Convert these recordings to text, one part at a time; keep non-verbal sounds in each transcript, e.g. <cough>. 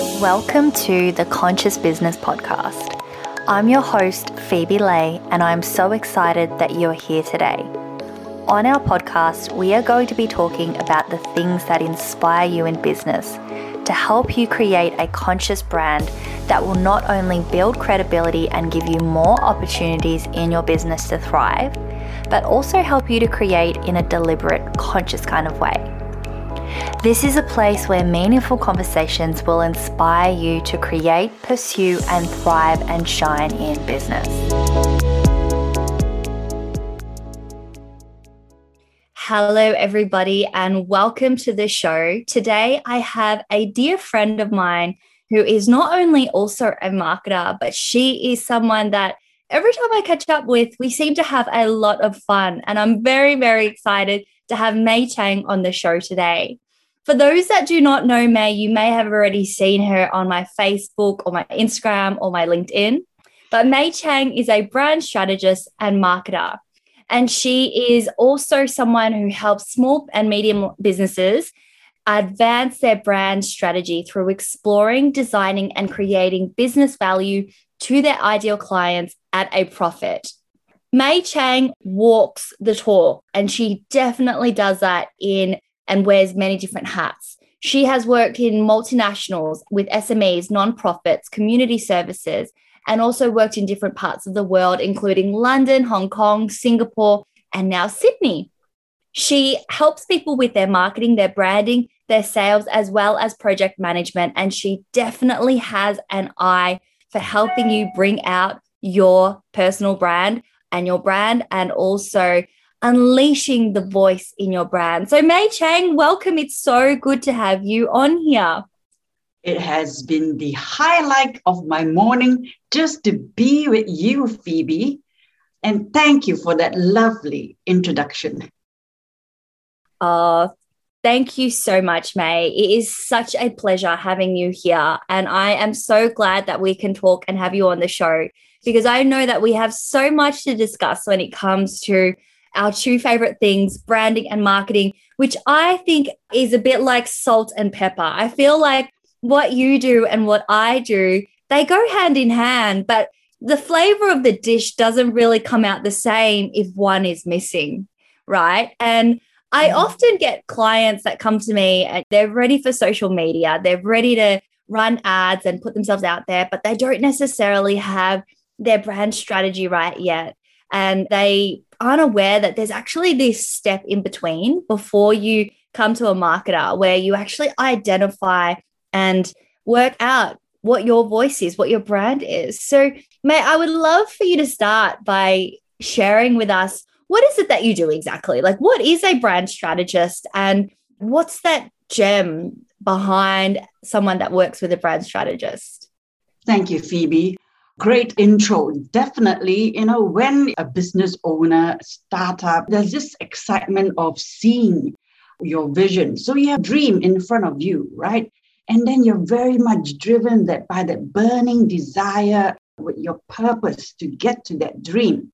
Welcome to the Conscious Business Podcast. I'm your host, Phoebe Lay, and I'm so excited that you're here today. On our podcast, we are going to be talking about the things that inspire you in business to help you create a conscious brand that will not only build credibility and give you more opportunities in your business to thrive, but also help you to create in a deliberate, conscious kind of way. This is a place where meaningful conversations will inspire you to create, pursue, and thrive and shine in business. Hello, everybody, and welcome to the show. Today, I have a dear friend of mine who is not only also a marketer, but she is someone that every time I catch up with, we seem to have a lot of fun. And I'm very, very excited to have May Chang on the show today. For those that do not know May, you may have already seen her on my Facebook or my Instagram or my LinkedIn. But May Chang is a brand strategist and marketer. And she is also someone who helps small and medium businesses advance their brand strategy through exploring, designing, and creating business value to their ideal clients at a profit. May Chang walks the talk, and she definitely does that in and wears many different hats. She has worked in multinationals with SMEs, nonprofits, community services, and also worked in different parts of the world, including London, Hong Kong, Singapore, and now Sydney. She helps people with their marketing, their branding, their sales, as well as project management. And she definitely has an eye for helping you bring out your personal brand and your brand and also unleashing the voice in your brand. So, May Chang, welcome. It's so good to have you on here. It has been the highlight of my morning just to be with you, Phoebe. And thank you for that lovely introduction. Uh, thank you so much, May. It is such a pleasure having you here. And I am so glad that we can talk and have you on the show because I know that we have so much to discuss when it comes to our two favorite things, branding and marketing, which I think is a bit like salt and pepper. I feel like what you do and what I do, they go hand in hand, but the flavor of the dish doesn't really come out the same if one is missing, right? And I mm. often get clients that come to me and they're ready for social media, they're ready to run ads and put themselves out there, but they don't necessarily have their brand strategy right yet. And they aren't aware that there's actually this step in between before you come to a marketer where you actually identify and work out what your voice is, what your brand is. So, May, I would love for you to start by sharing with us what is it that you do exactly? Like, what is a brand strategist and what's that gem behind someone that works with a brand strategist? Thank you, Phoebe. Great intro. Definitely, you know, when a business owner, startup, there's this excitement of seeing your vision. So you have dream in front of you, right? And then you're very much driven that by that burning desire with your purpose to get to that dream.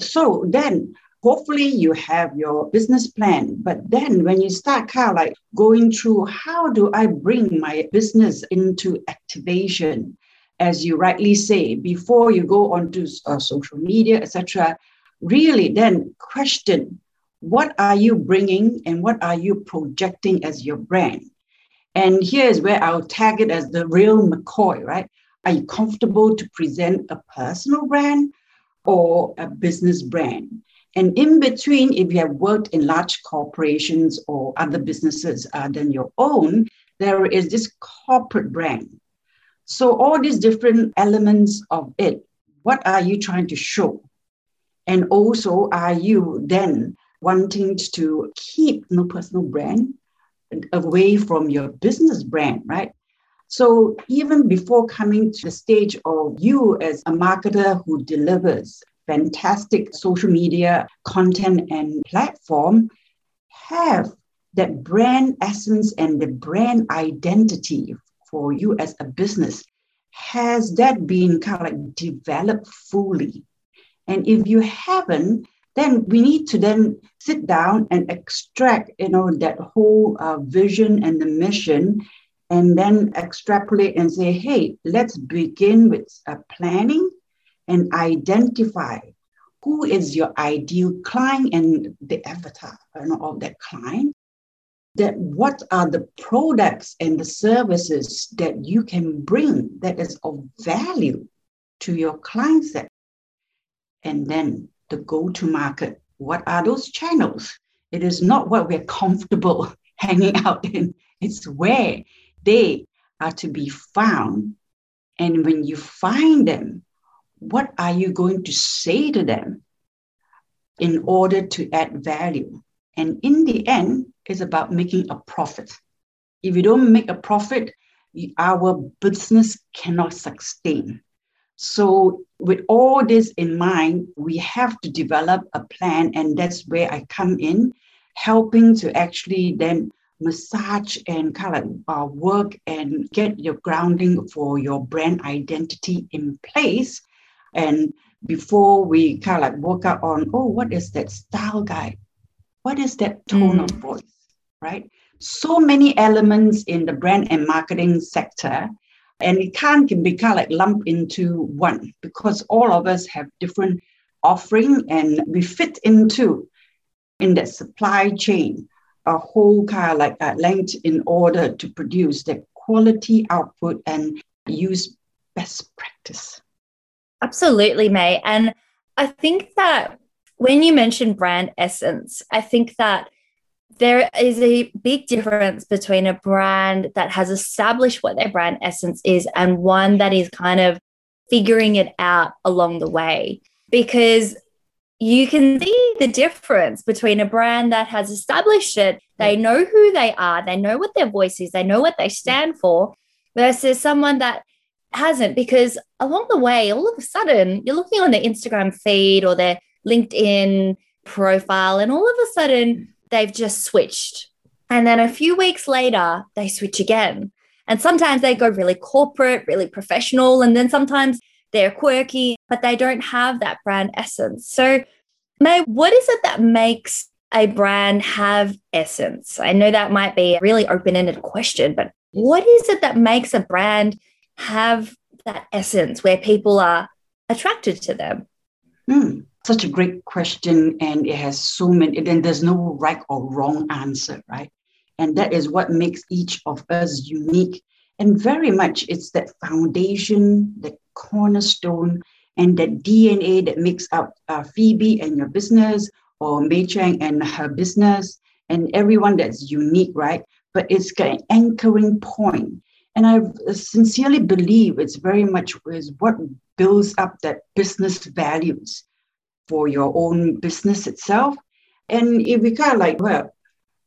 So then hopefully you have your business plan. But then when you start kind of like going through how do I bring my business into activation? As you rightly say, before you go onto uh, social media, etc., really then question what are you bringing and what are you projecting as your brand? And here is where I'll tag it as the real McCoy, right? Are you comfortable to present a personal brand or a business brand? And in between, if you have worked in large corporations or other businesses uh, than your own, there is this corporate brand. So, all these different elements of it, what are you trying to show? And also, are you then wanting to keep no personal brand away from your business brand, right? So, even before coming to the stage of you as a marketer who delivers fantastic social media content and platform, have that brand essence and the brand identity for you as a business, has that been kind of like developed fully? And if you haven't, then we need to then sit down and extract, you know, that whole uh, vision and the mission and then extrapolate and say, hey, let's begin with a planning and identify who is your ideal client and the avatar you know, of that client. That what are the products and the services that you can bring that is of value to your client set? And then the go to market. What are those channels? It is not what we're comfortable <laughs> hanging out in, it's where they are to be found. And when you find them, what are you going to say to them in order to add value? And in the end, it's about making a profit. If you don't make a profit, our business cannot sustain. So, with all this in mind, we have to develop a plan, and that's where I come in, helping to actually then massage and kind of uh, work and get your grounding for your brand identity in place. And before we kind of like work out on, oh, what is that style guide? What is that tone mm. of voice? Right? So many elements in the brand and marketing sector. And it can't be kind of like lumped into one because all of us have different offering and we fit into in that supply chain a whole kind of like a length in order to produce the quality output and use best practice. Absolutely, May. And I think that when you mention brand essence, I think that there is a big difference between a brand that has established what their brand essence is and one that is kind of figuring it out along the way. Because you can see the difference between a brand that has established it, they know who they are, they know what their voice is, they know what they stand for, versus someone that hasn't. Because along the way, all of a sudden, you're looking on their Instagram feed or their LinkedIn profile, and all of a sudden, they've just switched. And then a few weeks later, they switch again. And sometimes they go really corporate, really professional. And then sometimes they're quirky, but they don't have that brand essence. So, May, what is it that makes a brand have essence? I know that might be a really open ended question, but what is it that makes a brand have that essence where people are attracted to them? Hmm, such a great question. And it has so many, and there's no right or wrong answer, right? And that is what makes each of us unique. And very much it's that foundation, that cornerstone and that DNA that makes up uh, Phoebe and your business or May Chang and her business and everyone that's unique, right? But it's an anchoring point. And I sincerely believe it's very much is what builds up that business values for your own business itself. And if we kind of like, well,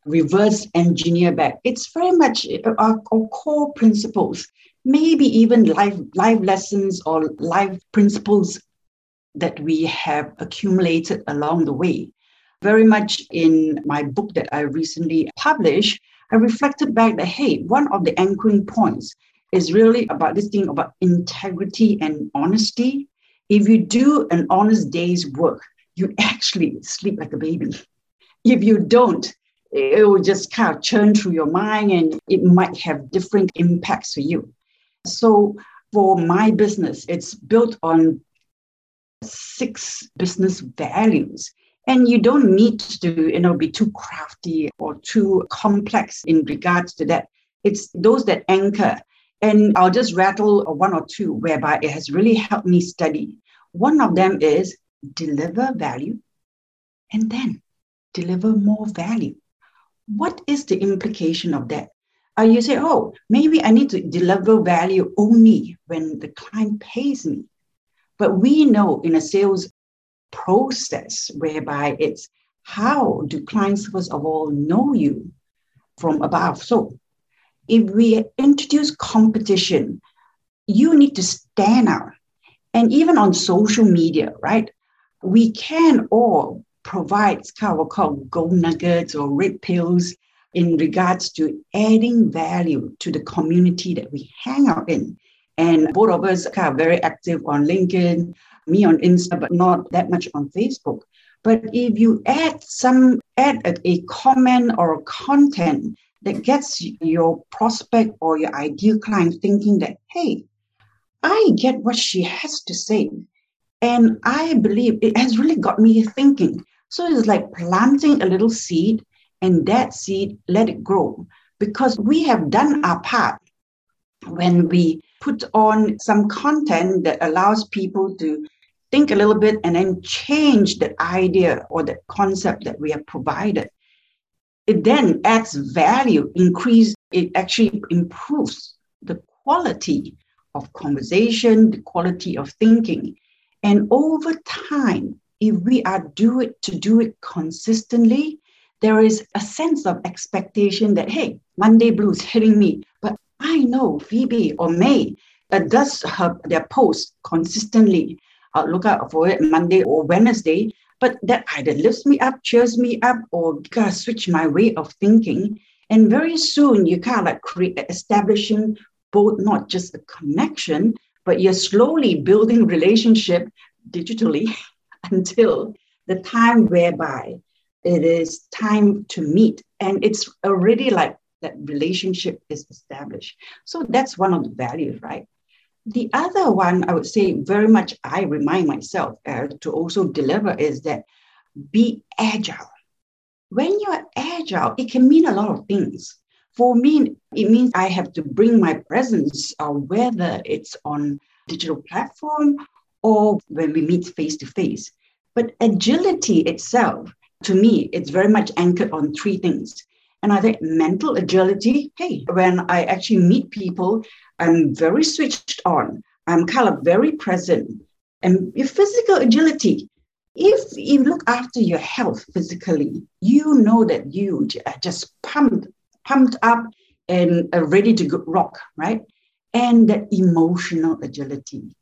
reverse engineer back, it's very much uh, our, our core principles maybe even life, life lessons or life principles that we have accumulated along the way. Very much in my book that I recently published, I reflected back that, hey, one of the anchoring points is really about this thing about integrity and honesty. If you do an honest day's work, you actually sleep like a baby. If you don't, it will just kind of churn through your mind and it might have different impacts for you. So for my business, it's built on six business values. And you don't need to, you know, be too crafty or too complex in regards to that. It's those that anchor. And I'll just rattle one or two whereby it has really helped me study. One of them is deliver value and then deliver more value. What is the implication of that? uh, you say, oh, maybe I need to deliver value only when the client pays me. But we know in a sales process whereby it's how do clients, first of all, know you from above? So if we introduce competition, you need to stand out. And even on social media, right? We can all provide kind of what called gold nuggets or red pills in regards to adding value to the community that we hang out in. And both of us are very active on LinkedIn, me on Insta, but not that much on Facebook. But if you add some, add a, a comment or a content that gets your prospect or your ideal client thinking that, hey, I get what she has to say. And I believe it has really got me thinking. So it's like planting a little seed and that seed, let it grow because we have done our part when we put on some content that allows people to think a little bit and then change that idea or that concept that we have provided it then adds value increase it actually improves the quality of conversation the quality of thinking. And over time if we are do it to do it consistently there is a sense of expectation that hey monday blues hitting me. But i know phoebe or may does her their post consistently. I'll look out for it monday or wednesday. But that either lifts me up, cheers me up, or kind of switch my way of thinking. And very soon you kind of like create establishing both not just a connection, but you're slowly building relationship digitally <laughs> until the time whereby it is time to meet. And it's already like that relationship is established. So that's one of the values, right? The other one, I would say, very much I remind myself uh, to also deliver is that be agile. When you're agile, it can mean a lot of things. For me, it means I have to bring my presence, uh, whether it's on digital platform or when we meet face to face. But agility itself, to me, it's very much anchored on three things. And I think mental agility, hey, when I actually meet people, I'm very switched on. I'm kind of very present. And your physical agility, if you look after your health physically, you know that you are just pumped, pumped up and ready to rock, right? And the emotional agility.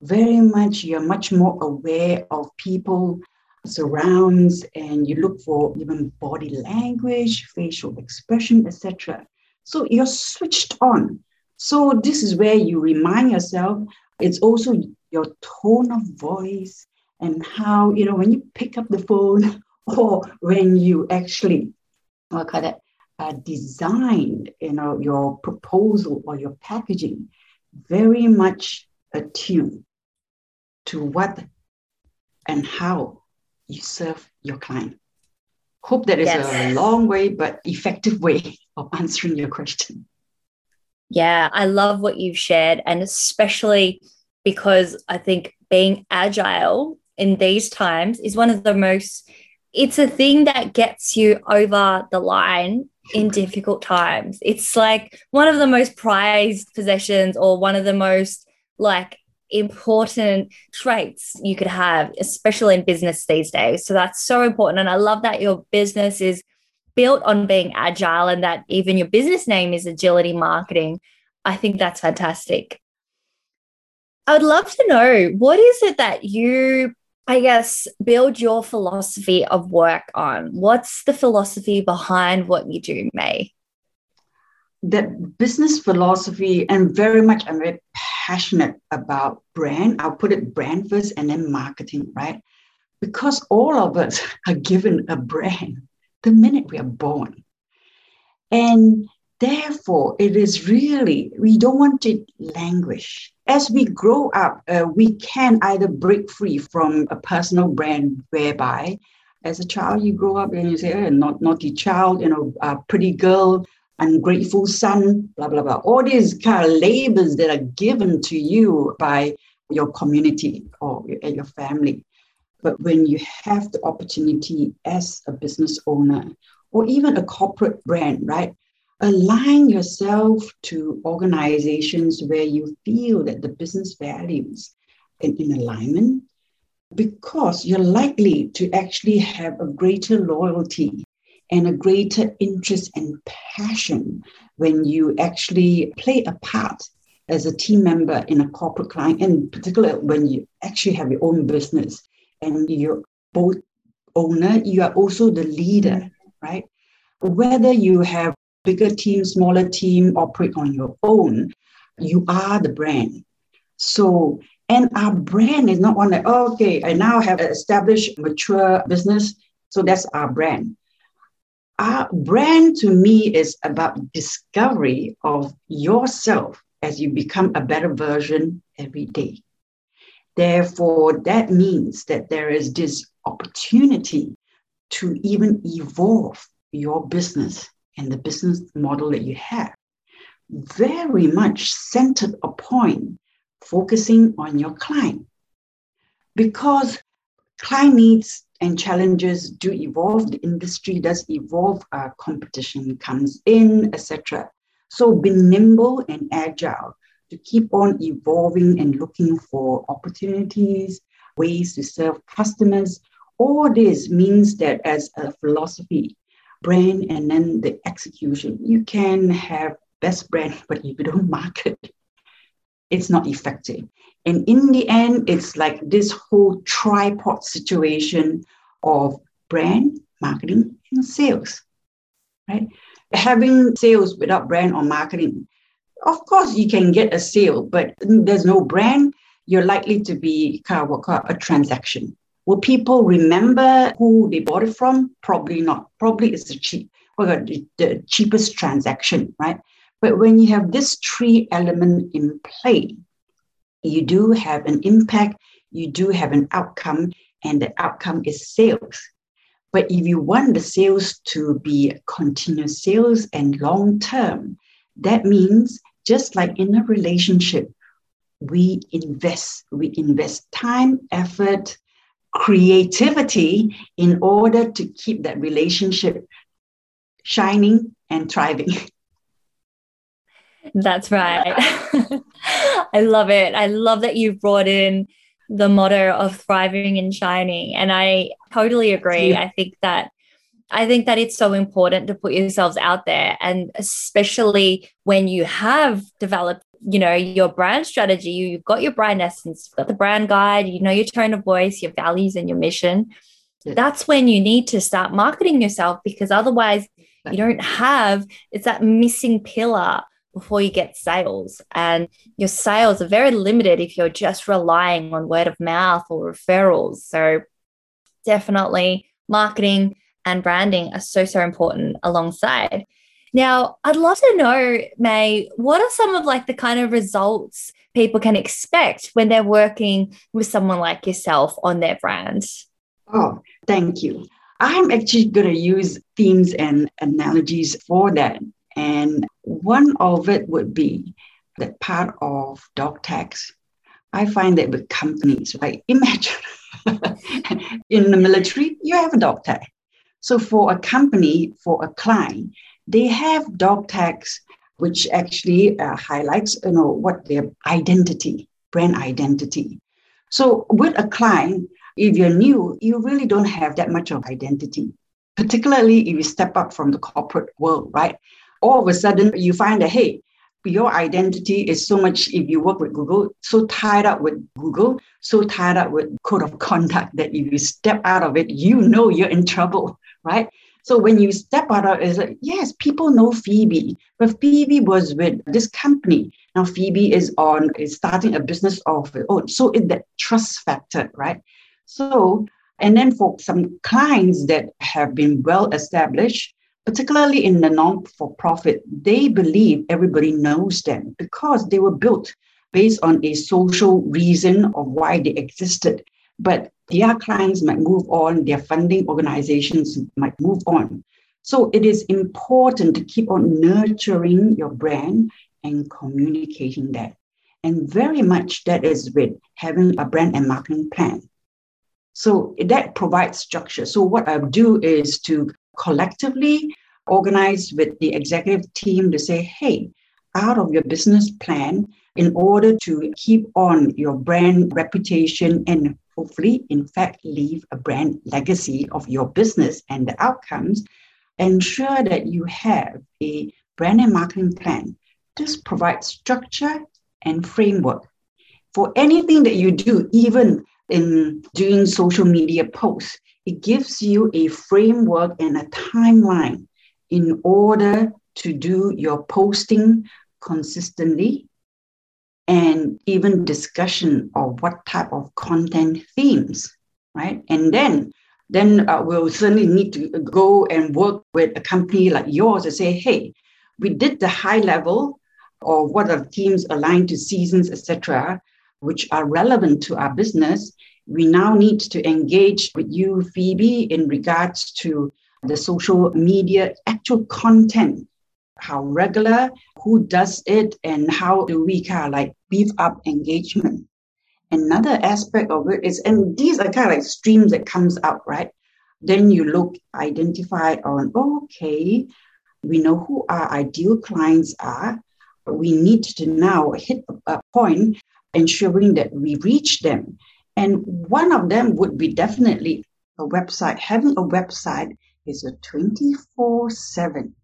Very much, you're much more aware of people surrounds and you look for even body language, facial expression, etc. So you're switched on. So this is where you remind yourself. It's also your tone of voice and how, you know, when you pick up the phone <laughs> or when you actually, what kind of uh, design, you know, your proposal or your packaging, very much attuned to what and how you serve your client. Hope that is yes. a long way, but effective way <laughs> of answering your question. Yeah, I love what you've shared, and especially because I think being agile in these times is one of the most, it's a thing that gets you over the line in difficult times. It's like one of the most prized possessions or one of the most like important traits you could have, especially in business these days. So that's so important. And I love that your business is built on being agile and that even your business name is agility marketing. I think that's fantastic. I would love to know what is it that you, I guess, build your philosophy of work on? What's the philosophy behind what you do, May? That business philosophy, and very much I'm very passionate about brand. I'll put it brand first and then marketing, right? Because all of us <laughs> are given a brand the minute we are born. And therefore, it is really, we don't want it languish. As we grow up, uh, we can either break free from a personal brand whereby as a child you grow up and you say, oh, not naughty child, you know, a pretty girl, ungrateful son, blah, blah, blah. All these kind of labels that are given to you by your community or your family. But when you have the opportunity as a business owner or even a corporate brand, right? Align yourself to organizations where you feel that the business values are in alignment because you're likely to actually have a greater loyalty and a greater interest and passion when you actually play a part as a team member in a corporate client, and particularly when you actually have your own business and you're both owner, you are also the leader, right? Whether you have bigger team, smaller team, operate on your own, you are the brand. So, and our brand is not one that, oh, okay, I now have an established, mature business. So that's our brand Our brand to me is about discovery of yourself as you become a better version every day. Therefore, that means that there is this opportunity to even evolve your business and the business model that you have. Very much centered upon focusing on your client. Because client needs and challenges do evolve, the industry does evolve, uh, competition comes in, etc. So be nimble and agile to keep on evolving and looking for opportunities, ways to serve customers. All this means that as a philosophy, brand and then the execution, you can have best brand, <laughs> but if you don't market, it's not effective. And in the end, it's like this whole tripod situation of brand, marketing, and sales, right? Having sales without brand or marketing, of course, you can get a sale, but there's no brand, you're likely to be kind of a transaction. Will people remember who they bought it from? Probably not. Probably it's the cheap, the, the cheapest transaction, right? But when you have this three element in play, you do have an impact, you do have an outcome, and the outcome is sales. But if you want the sales to be continuous sales and long term, that means just like in a relationship, we invest, we invest time, effort, creativity in order to keep that relationship shining and thriving. <laughs> That's right. <laughs> I love it. I love that you've brought in the motto of thriving and shining. And I totally agree. Yeah. I think that I think that it's so important to put yourselves out there. And especially when you have developed, you know, your brand strategy, you've got your brand essence, you've got the brand guide, you know your tone of voice, your values, and your mission. That's when you need to start marketing yourself because otherwise you don't have it's that missing pillar before you get sales. And your sales are very limited if you're just relying on word of mouth or referrals. So, definitely marketing and branding are so, so important alongside. Now, I'd love to know, May, what are some of like the kind of results people can expect when they're working with someone like yourself on their brand? Oh, thank you. I'm actually going to use themes and analogies for that. And one of it would be that part of dog tags. I find that with companies, right? <laughs> Imagine in the military, you have a dog tag. So for a company, for a client, they have dog tags, which actually uh, highlights, you know, what their identity, brand identity. So with a client, if you're new, you really don't have that much of identity, particularly if you step up from the corporate world, right? all of a sudden you find that, hey, your identity is so much, if you work with Google, so tied up with Google, so tied up with code of <laughs> conduct that if you step out of it, you know you're in trouble, right? So when you step out of it, it's like, yes, people know Phoebe, but Phoebe was with this company. Now Phoebe is on, is starting a business of oh, so in that trust factor, right? So, and then for some clients that have been well established, particularly in the non for profit, they believe everybody knows them because they were built based on a social reason of why they existed. But their clients might move on, their funding organizations might move on. So it is important to keep on nurturing your brand and communicating that. And very much that is with having a brand and marketing plan. So that provides structure. So what I do is to collectively organize with the executive team to say, hey, out of your business plan, in order to keep on your brand reputation and hopefully, in fact, leave a brand legacy of your business and the outcomes, ensure that you have a brand and marketing plan. This provides structure and framework for anything that you do, even in doing social media posts. It gives you a framework and a timeline in order to do your posting consistently and even discussion of what type of content themes, right? And then then uh, we'll certainly need to go and work with a company like yours and say, hey, we did the high level or what are themes aligned to seasons, etc., which are relevant to our business. We now need to engage with you, Phoebe, in regards to the social media actual content, how regular, who does it, and how do we kind of like beef up engagement. Another aspect of it is, and these are kind of like streams that comes out, right? Then you look, identify on, okay, we know who our ideal clients are. We need to now hit a point ensuring that we reach them. And one of them would be definitely a website. Having a website is a 24 7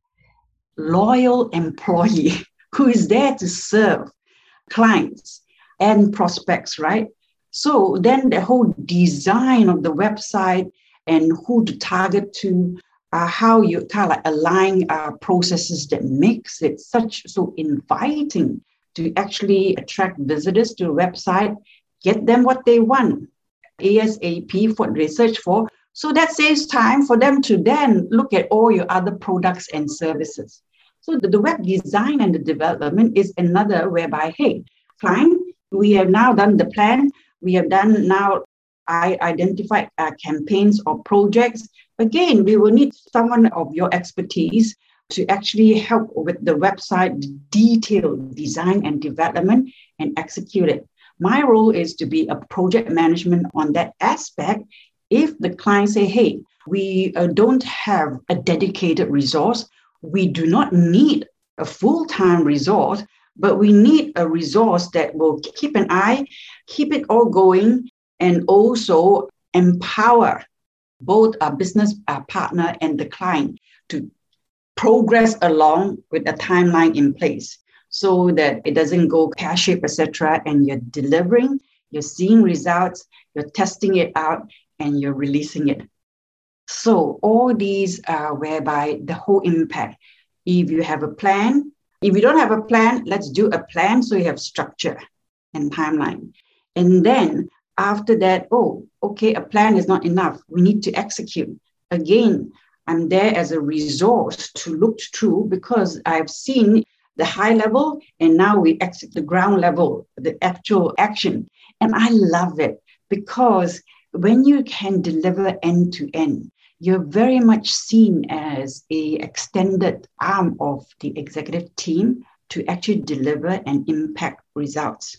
loyal employee <laughs> who is there to serve clients and prospects, right? So then the whole design of the website and who to target to, uh, how you kind of like align uh, processes that makes it such so inviting to actually attract visitors to the website, get them what they want, ASAP for research for. So that saves time for them to then look at all your other products and services. So the, the web design and the development is another whereby, hey, client, we have now done the plan. We have done now, I identified uh, campaigns or projects. Again, we will need someone of your expertise to actually help with the website detailed design and development and execute it. My role is to be a project management on that aspect. If the client say, hey, we uh, don't have a dedicated resource, we do not need a full-time resource, but we need a resource that will keep an eye, keep it all going, and also empower both our business our partner and the client to progress along with a timeline in place so that it doesn't go pear-shaped, etc. And you're delivering, you're seeing results, you're testing it out, and you're releasing it. So all these are whereby the whole impact. If you have a plan, if you don't have a plan, let's do a plan so you have structure and timeline. And then after that, oh, okay, a plan is not enough. We need to execute. Again, I'm there as a resource to look through because I've seen the high level and now we exit the ground level, the actual action. And I love it because when you can deliver end to end, you're very much seen as a extended arm of the executive team to actually deliver and impact results.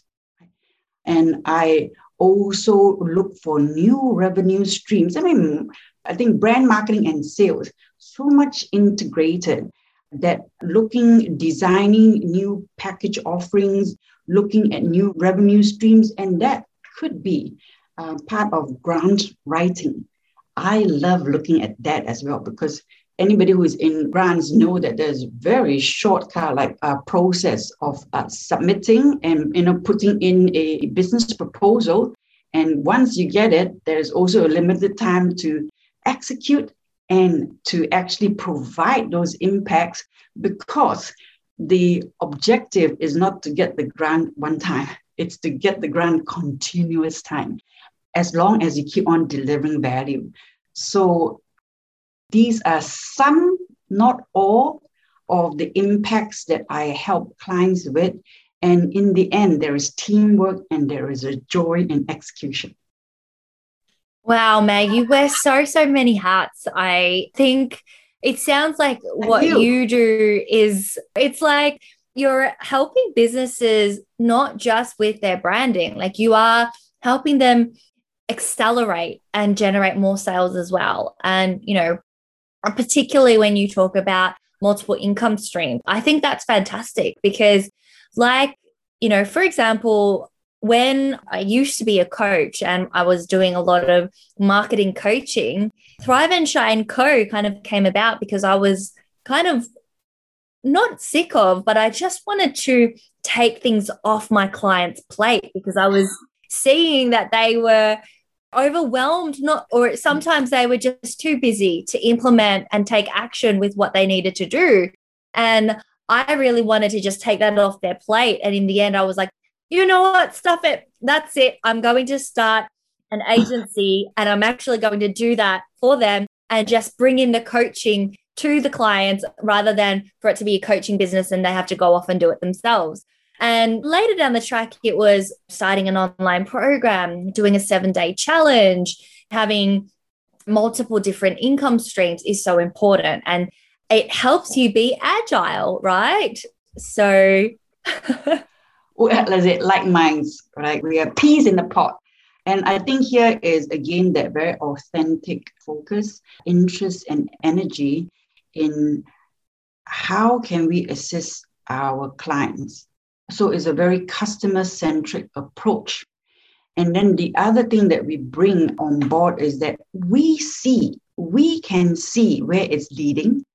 And I also look for new revenue streams. I mean, I think brand marketing and sales so much integrated that looking, designing new package offerings, looking at new revenue streams, and that could be uh, part of grant writing. I love looking at that as well because anybody who is in grants know that there's very short kind of like a process of uh, submitting and you know putting in a business proposal. And once you get it there's also a limited time to execute and to actually provide those impacts because the objective is not to get the grant one time, it's to get the grant continuous time, as long as you keep on delivering value. So these are some, not all, of the impacts that I help clients with. And in the end, there is teamwork and there is a joy in execution. Wow, Meg, you wear so, so many hats. I think it sounds like what you. you do is it's like you're helping businesses not just with their branding, like you are helping them accelerate and generate more sales as well. And, you know, particularly when you talk about multiple income streams, I think that's fantastic because, like, you know, for example, when I used to be a coach and I was doing a lot of marketing coaching, Thrive and Shine Co kind of came about because I was kind of not sick of, but I just wanted to take things off my clients' plate because I was seeing that they were overwhelmed not or sometimes they were just too busy to implement and take action with what they needed to do and I really wanted to just take that off their plate and in the end I was like you know what, stuff it. That's it. I'm going to start an <laughs> agency and I'm actually going to do that for them and just bring in the coaching to the clients rather than for it to be a coaching business and they have to go off and do it themselves. And later down the track, it was starting an online program, doing a seven day challenge, having multiple different income streams is so important. And it helps you be agile, right? So, well, uh, is it like minds, right? We have peas in the pot. And I think here is again that very authentic focus, interest, and energy in how can we assist our clients. So it's a very customer centric approach. And then the other thing that we bring on board is that we see, we can see where it's leading,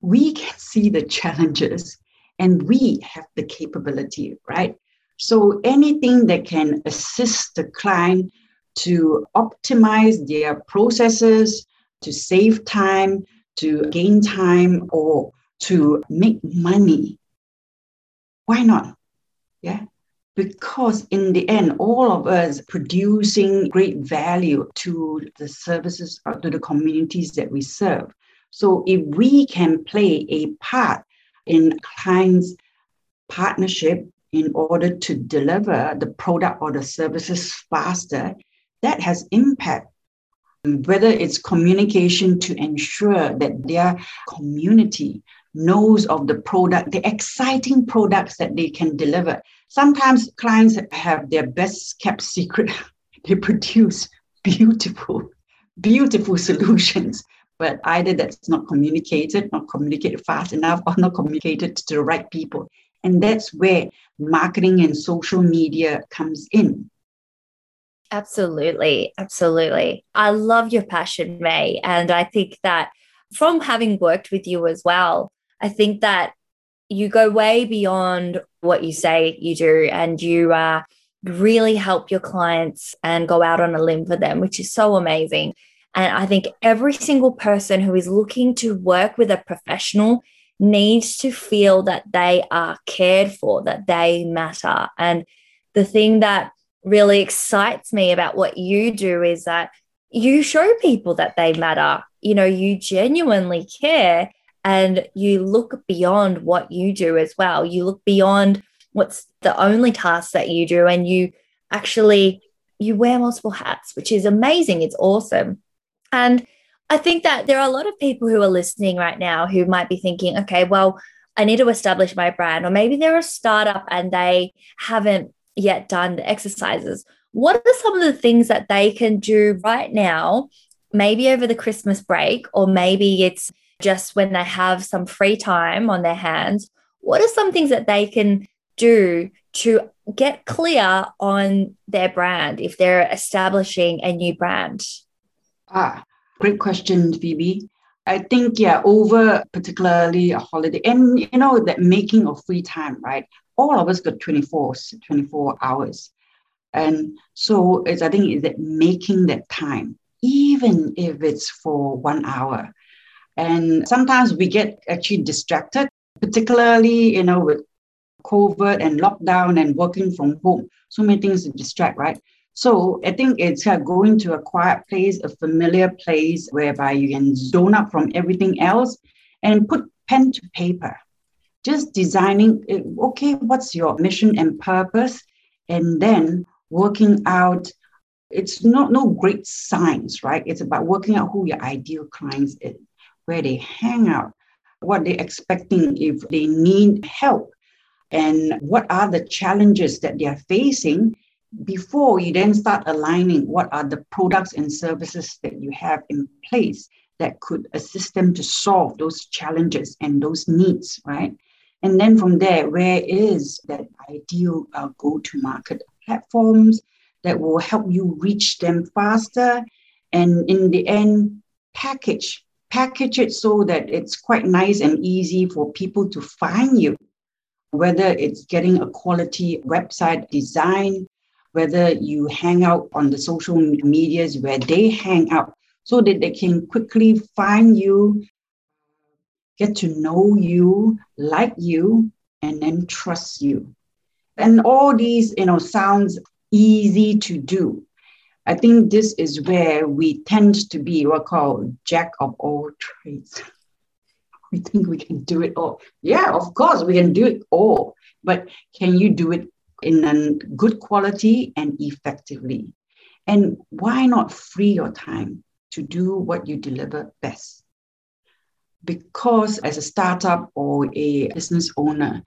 we can <laughs> see the challenges, and we have the capability, right? So anything that can assist the client to optimize their processes, to save time, to gain time, or to make money, why not? Yeah. Because in the end, all of us producing great value to the services or to the communities that we serve. So if we can play a part in clients' partnership in order to deliver the product or the services faster, that has impact. Whether it's communication to ensure that their community knows of the product, the exciting products that they can deliver. Sometimes clients have their best kept secret. <laughs> they produce beautiful, beautiful solutions but either that's not communicated, not communicated fast enough, or not communicated to the right people. And that's where marketing and social media comes in. Absolutely. Absolutely. I love your passion, May. And I think that from having worked with you as well, I think that you go way beyond what you say you do and you uh, really help your clients and go out on a limb for them, which is so amazing. And I think every single person who is looking to work with a professional needs to feel that they are cared for, that they matter. And the thing that really excites me about what you do is that you show people that they matter. You know, you genuinely care and you look beyond what you do as well. You look beyond what's the only task that you do and you actually you wear multiple hats, which is amazing. It's awesome. And I think that there are a lot of people who are listening right now who might be thinking, okay, well, I need to establish my brand, or maybe they're a startup and they haven't yet done the exercises. What are some of the things that they can do right now, maybe over the Christmas break, or maybe it's just when they have some free time on their hands? What are some things that they can do to get clear on their brand if they're establishing a new brand? Ah, great question, Phoebe. I think, yeah, over particularly a holiday and, you know, that making of free time, right? All of us got 24, 24 hours. And so it's, I think, is that making that time, even if it's for one hour. And sometimes we get actually distracted, particularly, you know, with COVID and lockdown and working from home. So many things to distract, right? So I think it's going to a quiet place, a familiar place whereby you can zone out from everything else and put pen to paper. Just designing, uh, okay, what's your mission and purpose? And then working out. It's not no great science, right? It's about working out who your ideal clients is, where they hang out, what they're expecting if they need help, and what are the challenges that they are facing before you then start aligning what are the products and services that you have in place that could assist them to solve those challenges and those needs, right? And then from there, where is that ideal uh, go to market platforms that will help you reach them faster? And in the end, package, package it so that it's quite nice and easy for people to find you, whether it's getting a quality website design, whether you hang out on the social medias where they hang out so that they can quickly find you, get to know you, like you, and then trust you. And all these, you know, sounds easy to do. I think this is where we tend to be what called jack of all trades. We think we can do it all. Yeah, of course, we can do it all. But can you do it in a good quality and effectively? And why not free your time to do what you deliver best? Because as a startup or a business owner,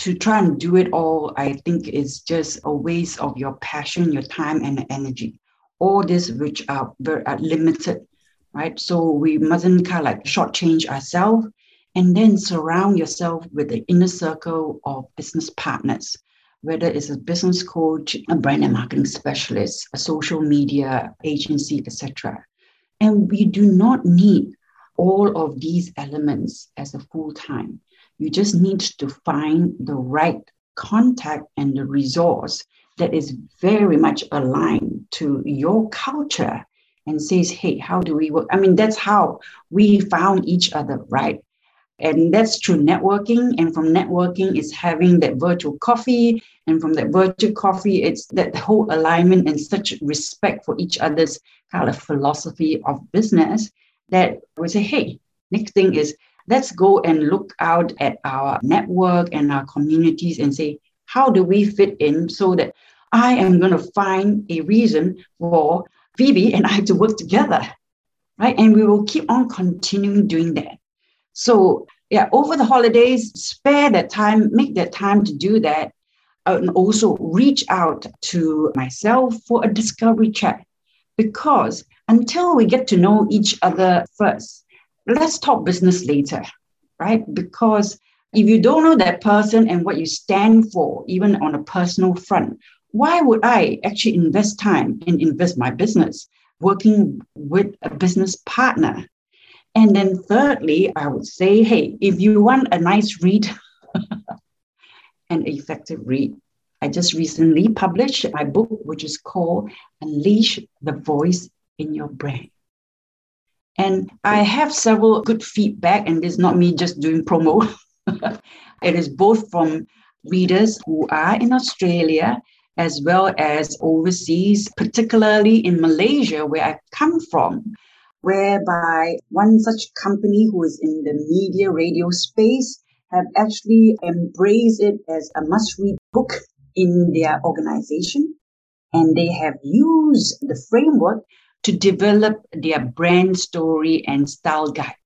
to try and do it all, I think is just a waste of your passion, your time, and energy all these which are very are limited, right? So we mustn't kind of like shortchange ourselves and then surround yourself with the inner circle of business partners, whether it's a business coach, a brand and marketing specialist, a social media agency, etc. And we do not need all of these elements as a full time. You just need to find the right contact and the resource that is very much aligned to your culture and says, hey, how do we work? I mean, that's how we found each other, right? And that's through networking. And from networking, it's having that virtual coffee. And from that virtual coffee, it's that whole alignment and such respect for each other's kind of philosophy of business that we say, hey, next thing is let's go and look out at our network and our communities and say, how do we fit in so that I am going to find a reason for Phoebe and I to work together, right? And we will keep on continuing doing that. So, yeah, over the holidays, spare that time, make that time to do that, uh, and also reach out to myself for a discovery chat. Because until we get to know each other first, let's talk business later, right? Because if you don't know that person and what you stand for, even on a personal front, why would I actually invest time and invest my business working with a business partner? And then thirdly, I would say, hey, if you want a nice read, <laughs> an effective read, I just recently published my book, which is called Unleash the Voice in Your Brand. And I have several good feedback, and is not me just doing promo. <laughs> it is both from readers who are in Australia as well as overseas, particularly in Malaysia, where I come from, whereby one such company who is in the media radio space have actually embraced it as a must read book in their organization. And they have used the framework to develop their brand story and style guide.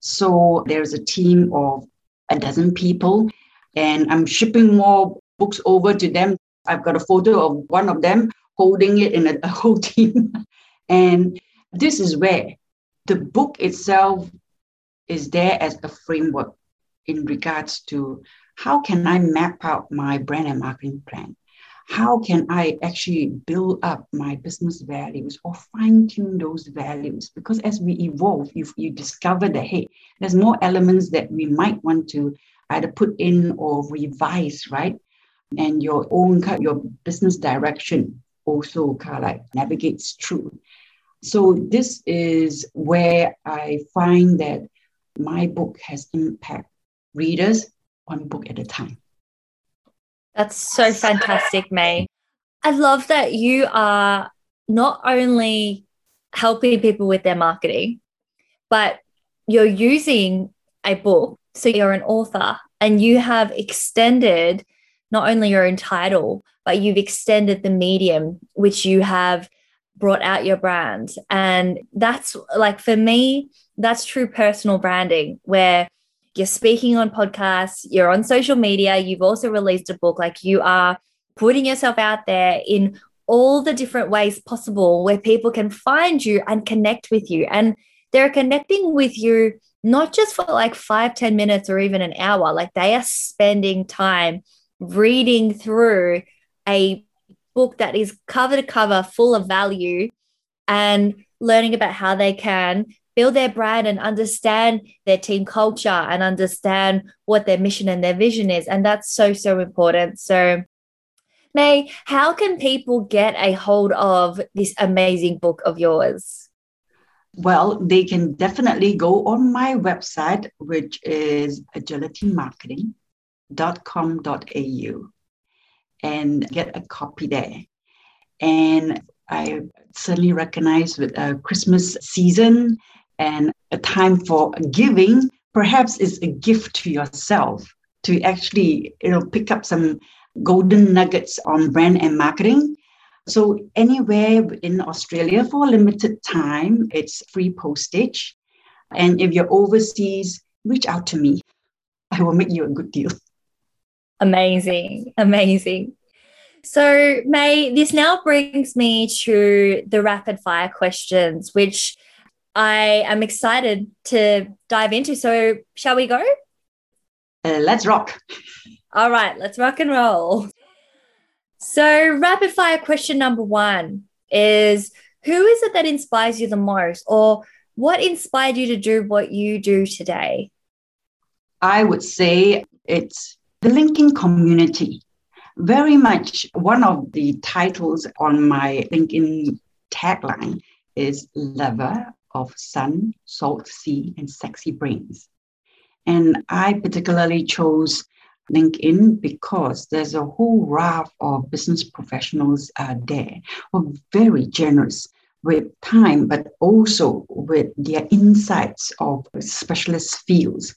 So there's a team of a dozen people, and I'm shipping more books over to them I've got a photo of one of them holding it in a, a whole <laughs> team. and this is where the book itself is there as a framework in regards to how can I map out my brand and marketing plan? How can I actually build up my business values or fine tune those values? Because as we evolve, you, you discover that, hey, there's more elements that we might want to either put in or revise, right? And your own your business direction also kind of like navigates through. So this is where I find that my book has impact readers one book at a time. That's so fantastic, May. I love that you are not only helping people with their marketing, but you're using a book. So you're an author and you have extended not only your own title, but you've extended the medium which you have brought out your brand. And that's like for me, that's true personal branding where you're speaking on podcasts, you're on social media, you've also released a book, like you are putting yourself out there in all the different ways possible where people can find you and connect with you. And they're connecting with you not just for like five, ten minutes or even an hour, like they are spending time reading through a book that is cover to cover full of value and learning about how they can build their brand and understand their team culture and understand what their mission and their vision is. And that's so, so important. So, May, how can people get a hold of this amazing book of yours? Well, they can definitely go on my website, which is Agility Marketing com.au and get a copy there. And I certainly recognize with a Christmas season and a time for giving, perhaps is a gift to yourself to actually, you know, pick up some golden nuggets on brand and marketing. So anywhere in Australia for a limited time, it's free postage. And if you're overseas, reach out to me. I will make you a good deal. Amazing. Amazing. So, May, this now brings me to the rapid fire questions, which I am excited to dive into. So, shall we go? Uh, let's rock. All right, let's rock and roll. So, rapid fire question number one is Who is it that inspires you the most, or what inspired you to do what you do today? I would say it's the LinkedIn community very much one of the titles on my LinkedIn tagline is Lover of Sun, Salt Sea, and Sexy Brains. And I particularly chose LinkedIn because there's a whole raft of business professionals uh, there who are very generous with time, but also with their insights of specialist fields.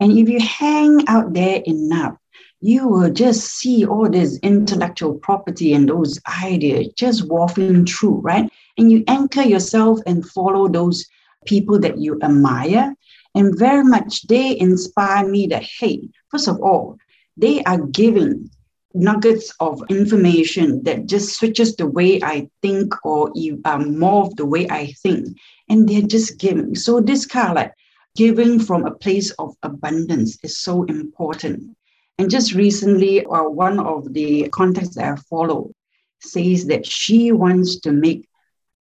And if you hang out there enough, you will just see all this intellectual property and those ideas just waffling through, right? And you anchor yourself and follow those people that you admire. And very much they inspire me that, hey, first of all, they are giving nuggets of information that just switches the way I think or um, more of the way I think. And they're just giving. So this kind of like giving from a place of abundance is so important. And just recently, uh, one of the contacts that I follow says that she wants to make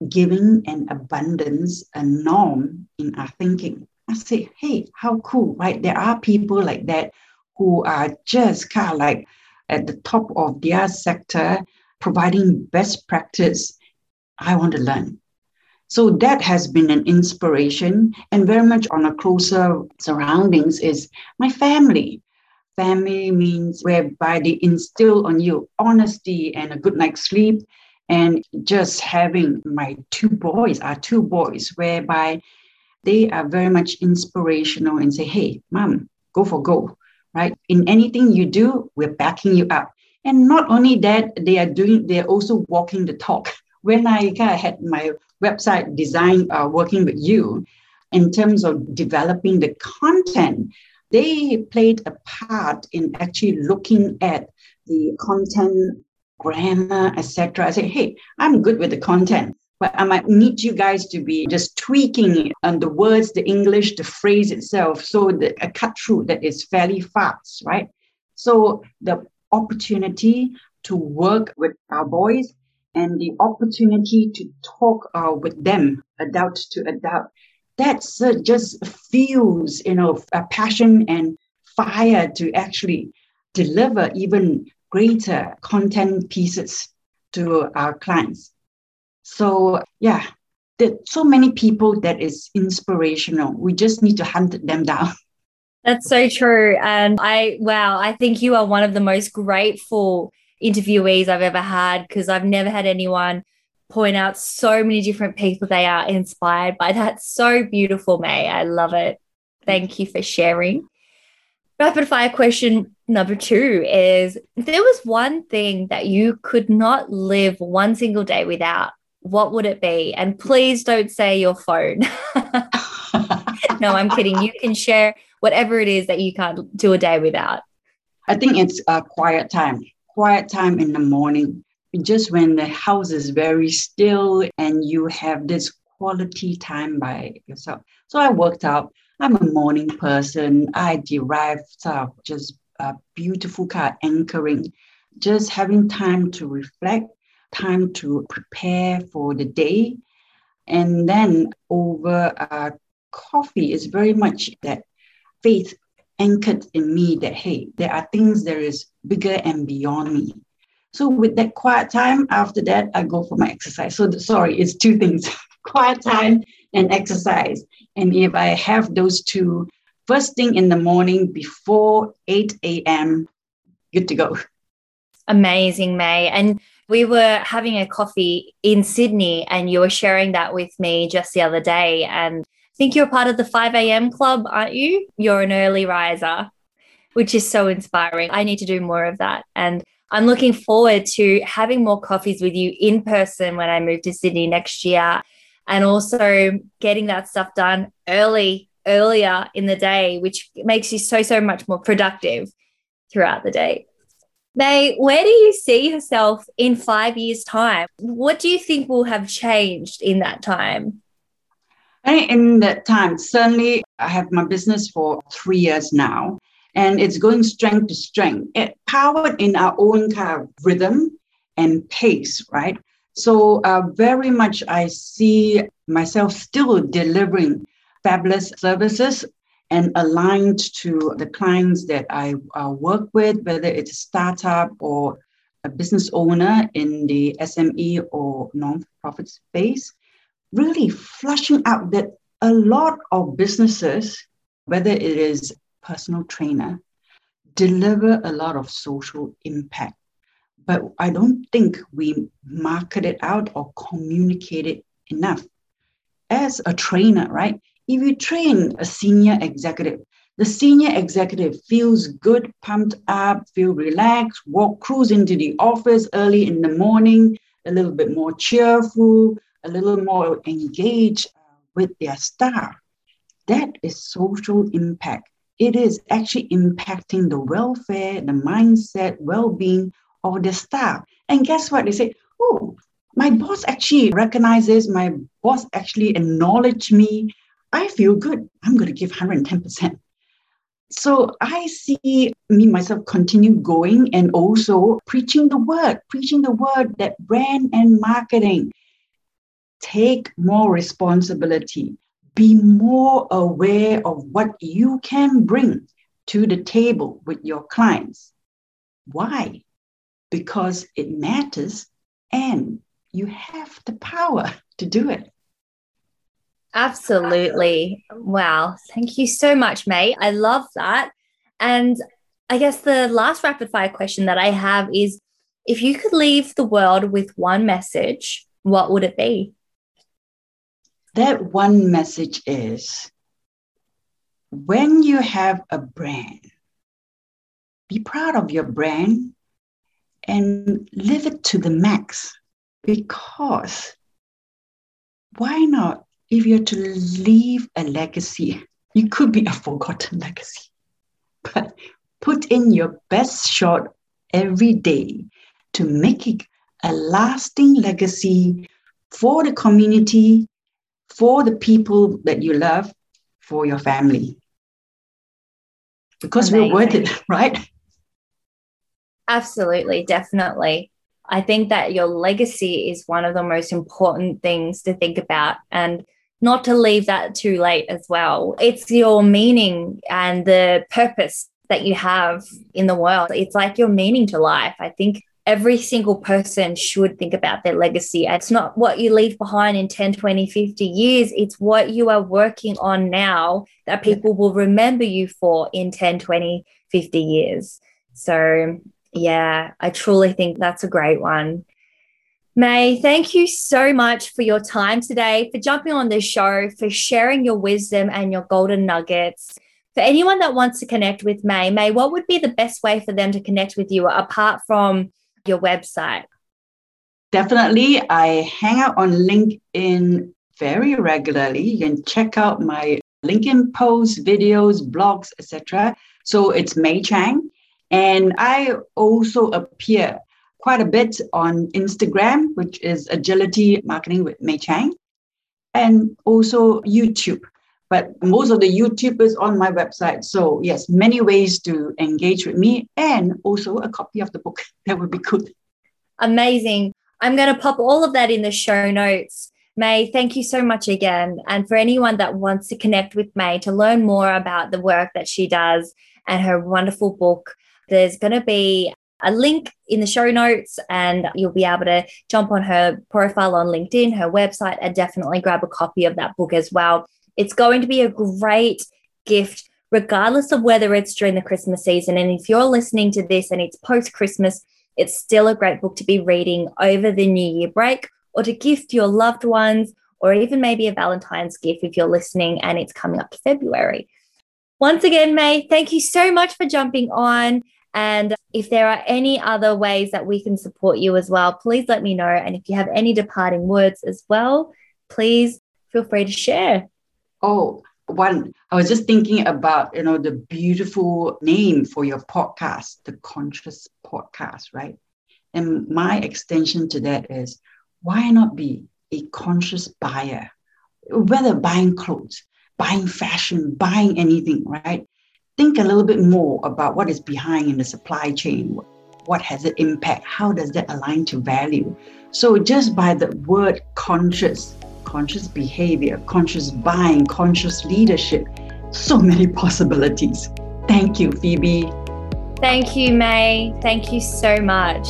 giving and abundance a norm in our thinking. I say, hey, how cool, right? There are people like that who are just kind of like at the top of their sector, providing best practice. I want to learn. So that has been an inspiration and very much on a closer surroundings is my family family means whereby they instill on you honesty and a good night's sleep. And just having my two boys are two boys, whereby they are very much inspirational and say, hey, mom, go for go, right? In anything you do, we're backing you up. And not only that, they are doing, they're also walking the talk. <laughs> When I had my website design uh, working with you, in terms of developing the content, they played a part in actually looking at the content, grammar, etc. I say, hey, I'm good with the content, but I might need you guys to be just tweaking on the words, the English, the phrase itself, so a cut through that is fairly fast, right? So the opportunity to work with our boys and the opportunity to talk uh, with them, adult to adult, that's uh, just fuels, you know, a passion and fire to actually deliver even greater content pieces to our clients. So yeah, there's so many people that is inspirational. We just need to hunt them down. <laughs> That's so true. And I, wow, I think you are one of the most grateful interviewees I've ever had because I've never had anyone point out so many different people they are inspired by. That's so beautiful, May. I love it. Thank you for sharing. Rapid fire question number two is if there was one thing that you could not live one single day without, what would it be? And please don't say your phone. <laughs> no, I'm kidding. You can share whatever it is that you can't do a day without. I think it's a quiet time, quiet time in the morning just when the house is very still and you have this quality time by yourself. So I worked out. I'm a morning person. I derived uh, just a beautiful kind of anchoring, just having time to reflect, time to prepare for the day. And then over uh, coffee is very much that faith anchored in me that, hey, there are things that is bigger and beyond me. So with that quiet time, after that, I go for my exercise. So the, sorry, it's two things: <laughs> quiet time and exercise. And if I have those two, first thing in the morning before 8 a.m., good to go. Amazing, May. And we were having a coffee in Sydney and you were sharing that with me just the other day. And I think you're part of the 5 a.m. club, aren't you? You're an early riser, which is so inspiring. I need to do more of that. And I'm looking forward to having more coffees with you in person when I move to Sydney next year and also getting that stuff done early, earlier in the day, which makes you so, so much more productive throughout the day. May, where do you see yourself in five years' time? What do you think will have changed in that time? In that time, certainly I have my business for three years now, and it's going strength to strength. It powered in our own kind of rhythm and pace, right? So uh, very much I see myself still delivering fabulous services and aligned to the clients that I uh, work with, whether it's a startup or a business owner in the SME or non-profit space, really flushing out that a lot of businesses, whether it is personal trainer, deliver a lot of social impact. But I don't think we market it out or communicate it enough. As a trainer, right? if you train a senior executive, the senior executive feels good, pumped up, feel relaxed, walk, cruise into the office early in the morning, a little bit more cheerful, a little more engaged with their staff. That is social impact. It is actually impacting the welfare, the mindset, well-being of the staff. And guess what? They say, oh, my boss actually recognizes, my boss actually acknowledged me. I feel good. I'm going to give 110%. So I see me myself continue going and also preaching the word, preaching the word that brand and marketing take more responsibility, be more aware of what you can bring to the table with your clients. Why? Because it matters and you have the power <laughs> to do it. Absolutely. Wow. Thank you so much, May. I love that. And I guess the last rapid fire question that I have is if you could leave the world with one message, what would it be? That one message is when you have a brand, be proud of your brand and live it to the max because why not if you're to leave a legacy, <laughs> you could be a forgotten legacy. But put in your best shot every day to make it a lasting legacy for the community, for the people that you love, for your family. Because Amazing. we're worth it, <laughs> right? Absolutely, definitely. I think that your legacy is one of the most important things to think about. And not to leave that too late as well. It's your meaning and the purpose that you have in the world. It's like your meaning to life. I think every single person should think about their legacy. It's not what you leave behind in 10, 20, 50 years. It's what you are working on now that people will remember you for in 10, 20, 50 years. So, yeah, I truly think that's a great one. May, thank you so much for your time today, for jumping on this show, for sharing your wisdom and your golden nuggets. For anyone that wants to connect with May, May, what would be the best way for them to connect with you apart from your website? Definitely. I hang out on LinkedIn very regularly. You can check out my LinkedIn posts, videos, blogs, etc. So it's May Chang. And I also appear quite a bit on Instagram, which is Agility Marketing with May Chang, and also YouTube. But most of the YouTube is on my website. So, yes, many ways to engage with me and also a copy of the book. <laughs> That would be good. Amazing. I'm going to pop all of that in the show notes. May, thank you so much again. And for anyone that wants to connect with May to learn more about the work that she does and her wonderful book, there's going to be a link in the show notes and you'll be able to jump on her profile on LinkedIn, her website, and definitely grab a copy of that book as well. It's going to be a great gift, regardless of whether it's during the Christmas season. And if you're listening to this and it's post Christmas, it's still a great book to be reading over the New Year break or to gift your loved ones, or even maybe a Valentine's gift if you're listening and it's coming up to February. Once again, May, thank you so much for jumping on. And if there are any other ways that we can support you as well, please let me know. And if you have any departing words as well, please feel free to share. Oh, one, I was just thinking about, you know, the beautiful name for your podcast, the Conscious Podcast, right? And my extension to that is why not be a conscious buyer? Whether buying clothes, buying fashion, buying anything, right? think a little bit more about what is behind in the supply chain. What has it impact? How does that align to value? So just by the word conscious, conscious behavior, conscious buying, conscious leadership, so many possibilities. Thank you, Phoebe. Thank you, May. Thank you so much.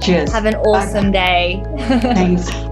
Cheers. Have an awesome Bye. day. <laughs> Thanks.